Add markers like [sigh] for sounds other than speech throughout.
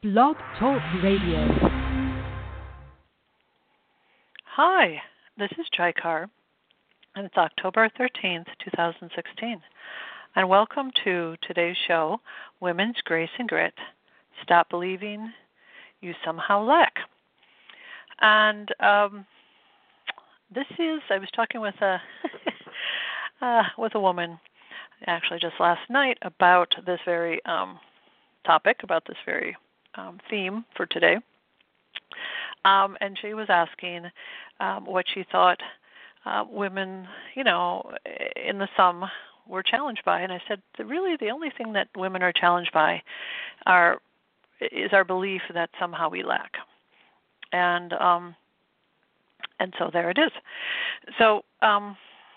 Blog Talk Radio. Hi, this is JaiKaur, and it's October 13th, 2016. And welcome to today's show, Women's Grace and Grit Stop Believing You Somehow Lack. And um, this is, I was talking with a, [laughs] uh, with a woman actually just last night about this very um, topic, about this very um, theme for today. Um, and she was asking um, what she thought uh, women, you know, in the sum were challenged by. And I said, really, the only thing that women are challenged by are is our belief that somehow we lack. And um, and so there it is. So um,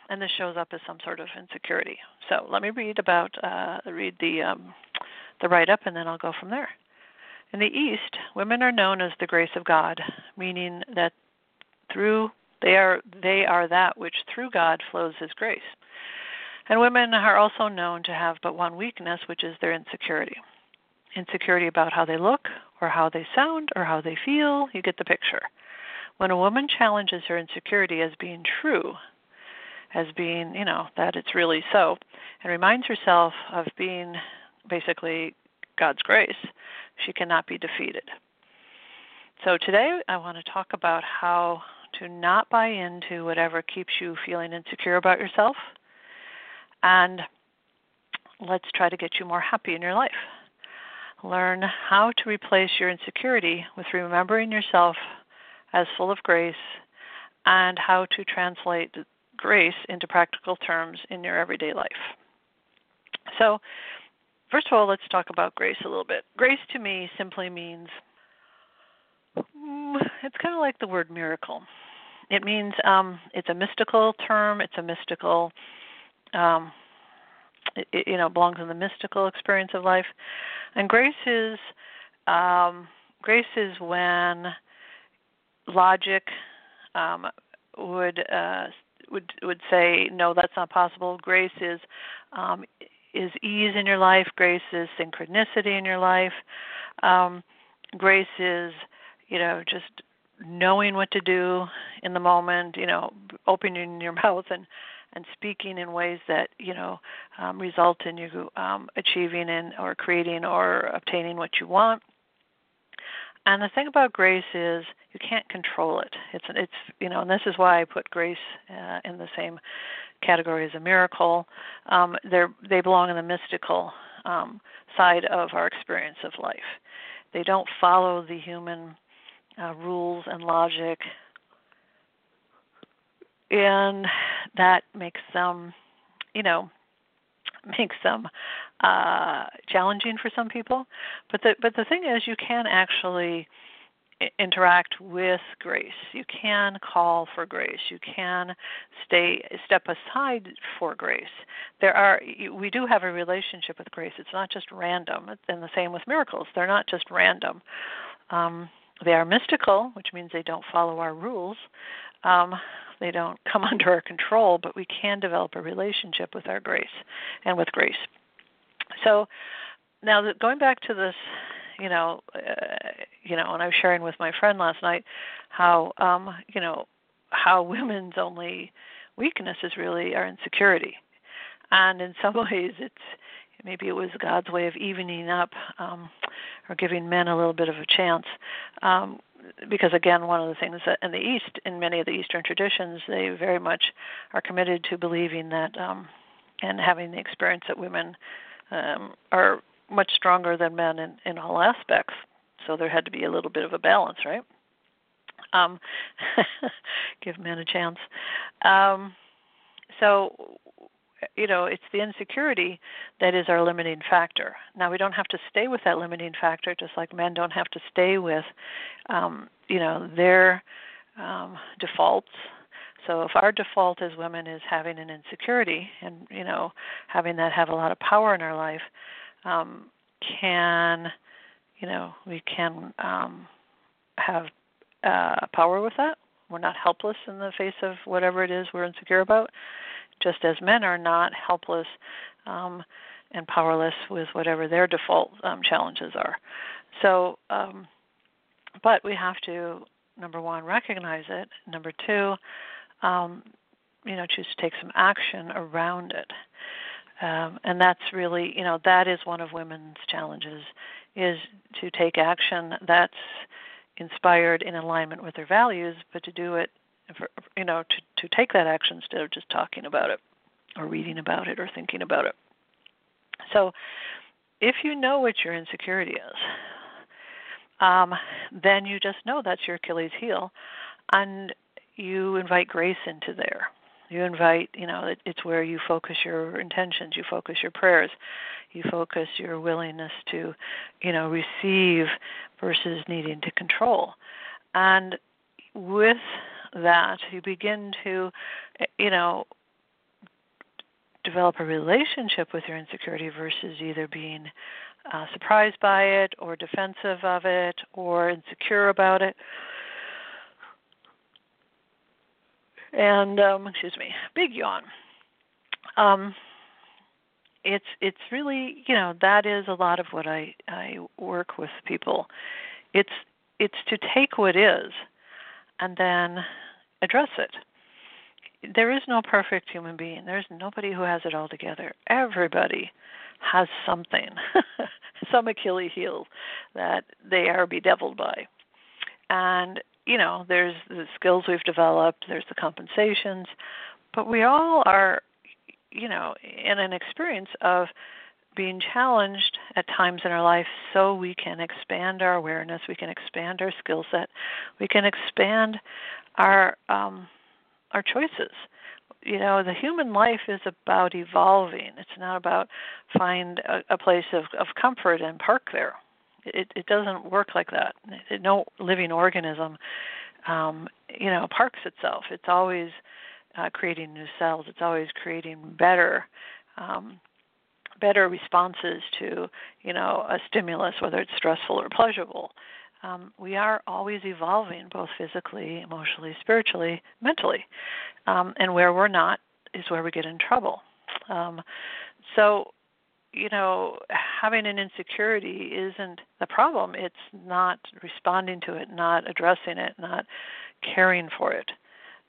and this shows up as some sort of insecurity. So let me read about uh, read the um, the write up, and then I'll go from there. In the East, women are known as the grace of God, meaning that through they are they are that which through God flows His grace. And women are also known to have but one weakness, which is their insecurity. Insecurity about how they look, or how they sound, or how they feel. You get the picture. When a woman challenges her insecurity as being true, as being, you know, that it's really so, and reminds herself of being basically God's grace, she cannot be defeated. So today I want to talk about how to not buy into whatever keeps you feeling insecure about yourself. And let's try to get you more happy in your life. Learn how to replace your insecurity with remembering yourself as full of grace and how to translate grace into practical terms in your everyday life. So, First of all, let's talk about grace a little bit. Grace to me simply means mm, it's kind of like the word miracle. It means um, it's a mystical term. It's a mystical, um, it, you know, belongs in the mystical experience of life. And grace is um, grace is when logic um, would uh, would would say no, that's not possible. Grace is um, is ease in your life, grace is synchronicity in your life. Um, grace is, you know, just knowing what to do in the moment, you know, opening [laughs] your mouth and and speaking in ways that you know um, result in you um, achieving and or creating or obtaining what you want. And the thing about grace is you can't control it. It's it's you know, and this is why I put grace uh, in the same category as a miracle. Um, they belong in the mystical um, side of our experience of life. They don't follow the human uh, rules and logic, and that makes them, you know, [laughs] makes them uh, challenging for some people. But the but the thing is, you can actually interact with grace. You can call for grace. You can stay step aside for grace. There are we do have a relationship with grace. It's not just random. And the same with miracles. They're not just random. Um, they are mystical, which means they don't follow our rules. Um, they don't come [laughs] under our control, but we can develop a relationship with our grace and with grace. So now going back to this you know, uh, you know, and I was sharing with my friend last night how, um, you know, how [laughs] women's only weakness is really our insecurity, and in some [laughs] ways it's maybe it was God's way of evening up um, or giving men a little bit of a chance. Um, because again, one of the things that in the East, in many of the Eastern traditions, they very much are committed to believing that um, and having the experience that women um, are much stronger than men in, in all aspects. So there had to be a little bit of a balance, right? Um, [laughs] give men a chance. Um, so, you know, it's the insecurity that is our limiting factor. Now, we don't have to stay with that limiting factor, just like men don't have to stay with, um, you know, their um, defaults. So if our default as women is having an insecurity and you know having that have a lot of power in our life, um, can, you know, we can um, have uh, power with that. We're not helpless in the face of whatever it is we're insecure about, just as men are not helpless um, and powerless with whatever their default um, challenges are. So, um, but we have to number one recognize it. Number two, um, you know, choose to take some action around it. Um, and that's really, you know, that is one of women's challenges, is to take action that's inspired in alignment with their values, but to do it, for, you know, to to take that action instead of just talking about it, or reading about it, or thinking about it. So, if you know what your insecurity is, um, then you just know that's your Achilles heel, and you invite grace into there. You invite, you know, it, it's where you focus your intentions, you focus your prayers, you focus your willingness to, you know, receive versus needing to control. And with that, you begin to, you know, develop a relationship with your insecurity versus either being uh, surprised by it or defensive of it or insecure about it. And um, excuse me, big yawn. Um, it's it's really you know that is a lot of what I I work with people. It's it's to take what is and then address it. There is no perfect human being. There's nobody who has it all together. Everybody has something, [laughs] some Achilles heel that they are bedeviled by. And, you know, there's the skills we've developed, there's the compensations, but we all are, you know, in an experience of being challenged at times in our life so we can expand our awareness, we can expand our skill set, we can expand our um, our choices. You know the human life is about evolving. It's not about find a, a place of, of comfort and park there it it doesn't work like that no living organism um you know parks itself it's always uh, creating new cells it's always creating better um better responses to you know a stimulus whether it's stressful or pleasurable um, we are always evolving, both physically, emotionally, spiritually, mentally. Um, and where we're not is where we get in trouble. Um, so, you know, having an insecurity isn't the problem. It's not responding to it, not addressing it, not caring for it.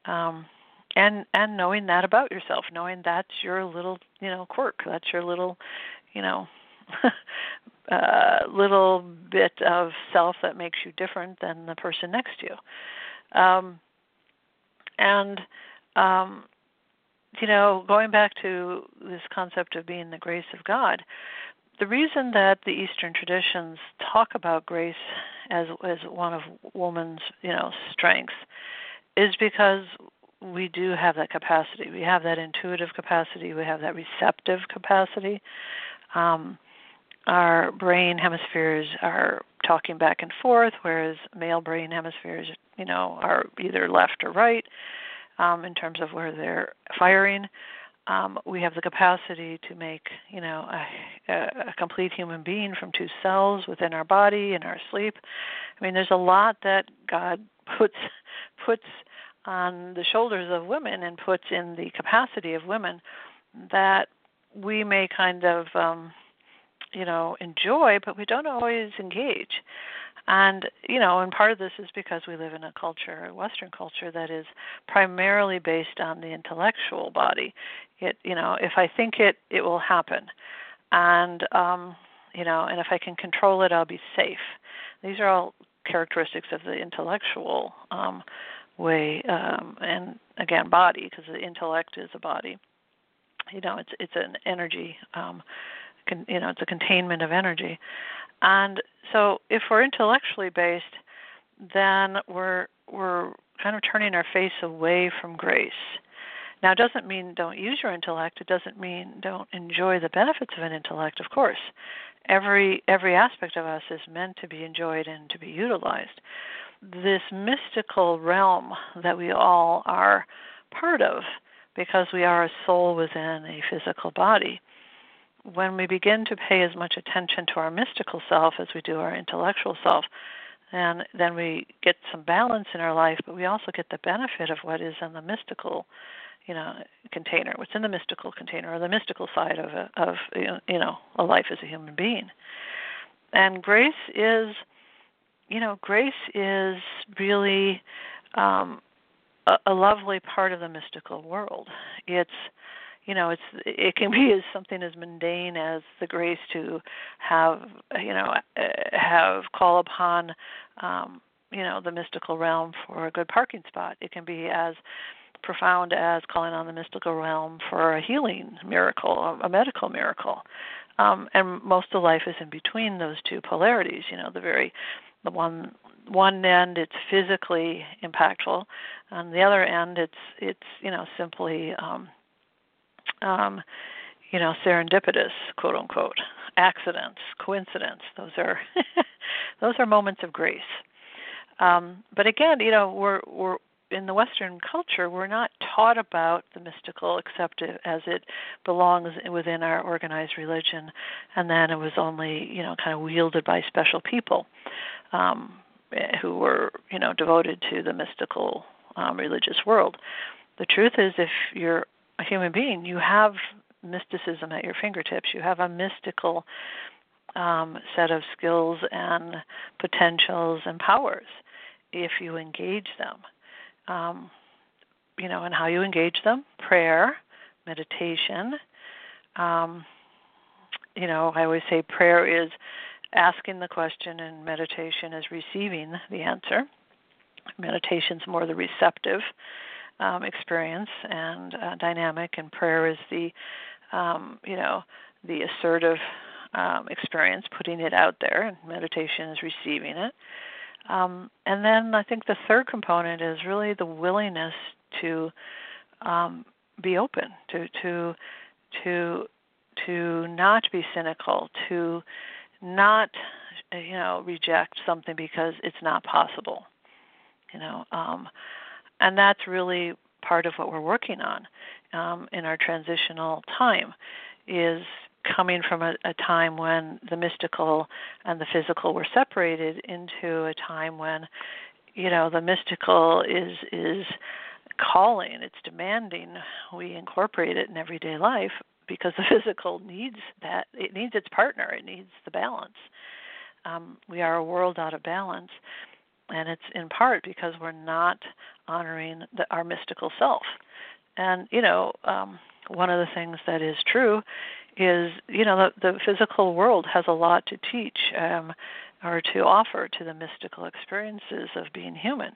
Um, and and knowing that about yourself, knowing that's your little, you know, quirk, that's your little, you know, [laughs] uh, little bit of self that makes you different than the person next to you. Um, and um, you know, going back to this concept of being the grace of God, the reason that the Eastern traditions talk about grace as as one of woman's you know strengths is because we do have that capacity. We have that intuitive capacity. We have that receptive capacity. Um, our brain hemispheres are talking back and forth, whereas male brain hemispheres, you know, are either left or right um, in terms of where they're firing. Um, we have the capacity to make, you know, a, a complete human being from two cells within our body in our sleep. I mean, there's a lot that God [laughs] puts puts on the shoulders of women and puts in the capacity of women that we may kind of um, you know enjoy but we don't always engage and you know and part of this is because we live in a culture a western culture that is primarily based on the intellectual body. It you know if i think it it will happen. And um you know and if i can control it i'll be safe. These are all characteristics of the intellectual um way um and again body because the intellect is a body. You know it's it's an energy um you know it's a containment of energy. And so if we're intellectually based then we're we're kind of turning our face away from grace. Now it doesn't mean don't use your intellect. It doesn't mean don't enjoy the benefits of an intellect of course. Every every aspect of us is meant to be enjoyed and to be utilized. This mystical realm that we all are part of because we are a soul within a physical body when we begin to pay as much attention to our mystical self as we do our intellectual self, and then we get some balance in our life, but we also get the benefit of what is in the mystical you know container, what's in the mystical container, or the mystical side of a, of you know a life as a human being. And grace is, you know, grace is really um, a, a lovely part of the mystical world. It's you know it's it can be [laughs] as something as mundane as the grace to have you know uh, have call upon um you know the mystical realm for a good parking spot. It can be as profound as calling on the mystical realm for a healing miracle a medical miracle. Um and most of life is in between those two polarities you know the very the one one end it's physically impactful on the other end it's it's you know simply um um you know serendipitous quote unquote accidents coincidence those are [laughs] those are moments of grace um but again you know we're we're in the Western culture, we're not taught about the mystical except as it belongs within our organized religion, and then it was only you know kind of wielded by special people. Um, Eh, who were you know devoted to the mystical um, religious world. The truth is, if you're a human being, you have mysticism at your fingertips. You have a mystical um, set of skills and potentials and powers if you engage them. Um, you know, and how you engage them: prayer, meditation. Um, you know, I always say prayer is asking the question and meditation is receiving the answer. Meditation's more the receptive um, experience and uh, dynamic, and prayer is the, um, you know, the assertive um, experience, putting it out there, and meditation is receiving it. Um, and then I think the third component is really the willingness to um, be open, to to to to not be cynical, to not you know reject something because it's not possible you know um and that's really part of what we're working on um, in our transitional time is coming from a, a time when the mystical and the physical were separated into a time when you know the mystical is is calling it's demanding we incorporate it in everyday life because the [laughs] physical needs that it needs its partner it needs the balance. Um, we are a world out of balance and it's in part because we're not honoring the, our mystical self. And you know um, one of the things that is true is you know the, the physical world has a lot to teach um, or to offer to the mystical experiences of being human.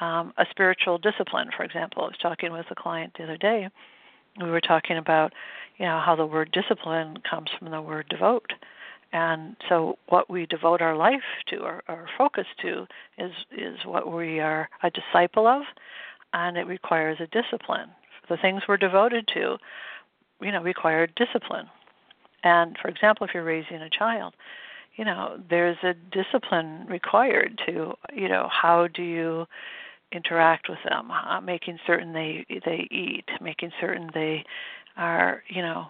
Um, a spiritual discipline for example i was talking with a client the other day. We were talking about you know how the word discipline comes from the word devote and so what we devote our life to our, our focus to is is what we are a disciple of and it requires a discipline. The things we're devoted to you know require discipline. And for example if you're raising a child you know there's a discipline required to you know how do you interact with them, uh, making certain they they eat, making certain they are you know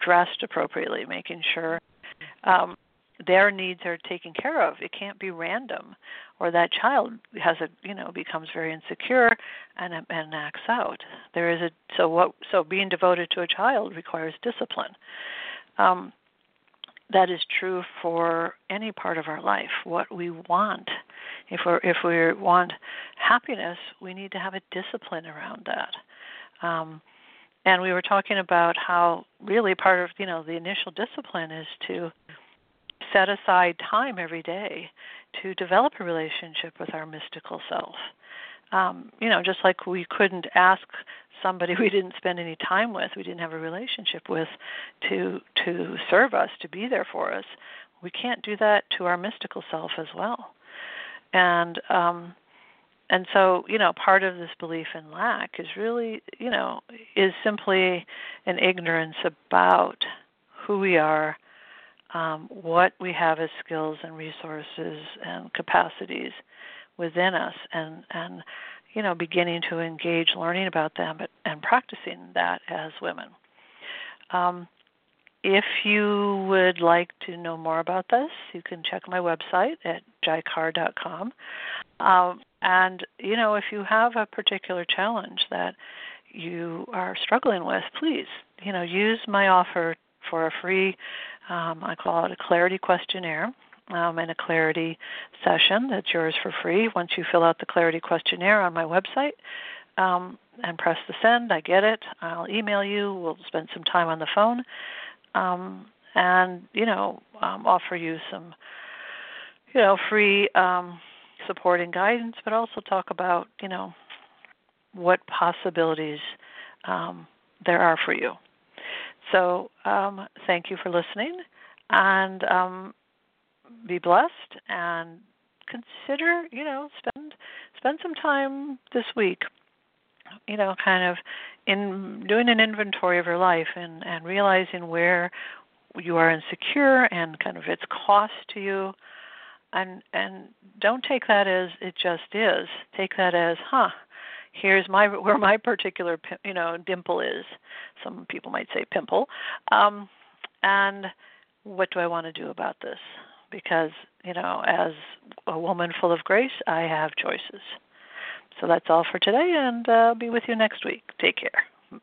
dressed appropriately, making sure um, their needs are taken care of. It can't be random, or that child has a you know becomes very insecure and and acts out. There is a so what so being devoted to a child requires discipline. Um, that is true for any part of our life. What we want if we if we want happiness, we need to have a discipline around that. Um, and we were talking about how really part of you know the initial discipline is to set aside time every day to develop a relationship with our mystical self. Um, you know, just like we couldn't ask somebody [laughs] we didn't spend any time with, we didn't have a relationship with, to to serve us, to be there for us. We can't do that to our mystical self as well and um and so you know part of this belief in lack is really you know is simply an ignorance about who we are um, what we have as skills and resources and capacities within us and and you know beginning to engage learning about them and practicing that as women um, if you would like to know more about this, you can check my website at jaikaur.com. Um, and you know, if you have a particular challenge that you are struggling with, please, you know, use my offer for a free, um, I call it a clarity questionnaire. Um, and a clarity session that's yours for free. Once you fill out the clarity questionnaire on my website um, and press the send, I get it. I'll email you. We'll spend some time on the phone, um, and you know, um, offer you some, you know, free um, support and guidance, but also talk about you know what possibilities um, there are for you. So um, thank you for listening, and um, be blessed. And consider, you know, spend spend some time this week, you know, kind of in doing an inventory of your life and and realizing where you are insecure and kind of its cost to you and and don't take that as it just is. Take that as huh here's my [laughs] where my particular you know dimple is. Some people might say pimple. Um and what do i want to do about this? Because you know as a woman full of grace i have choices. So that's all for today and uh, i'll be with you next week. Take care. Bye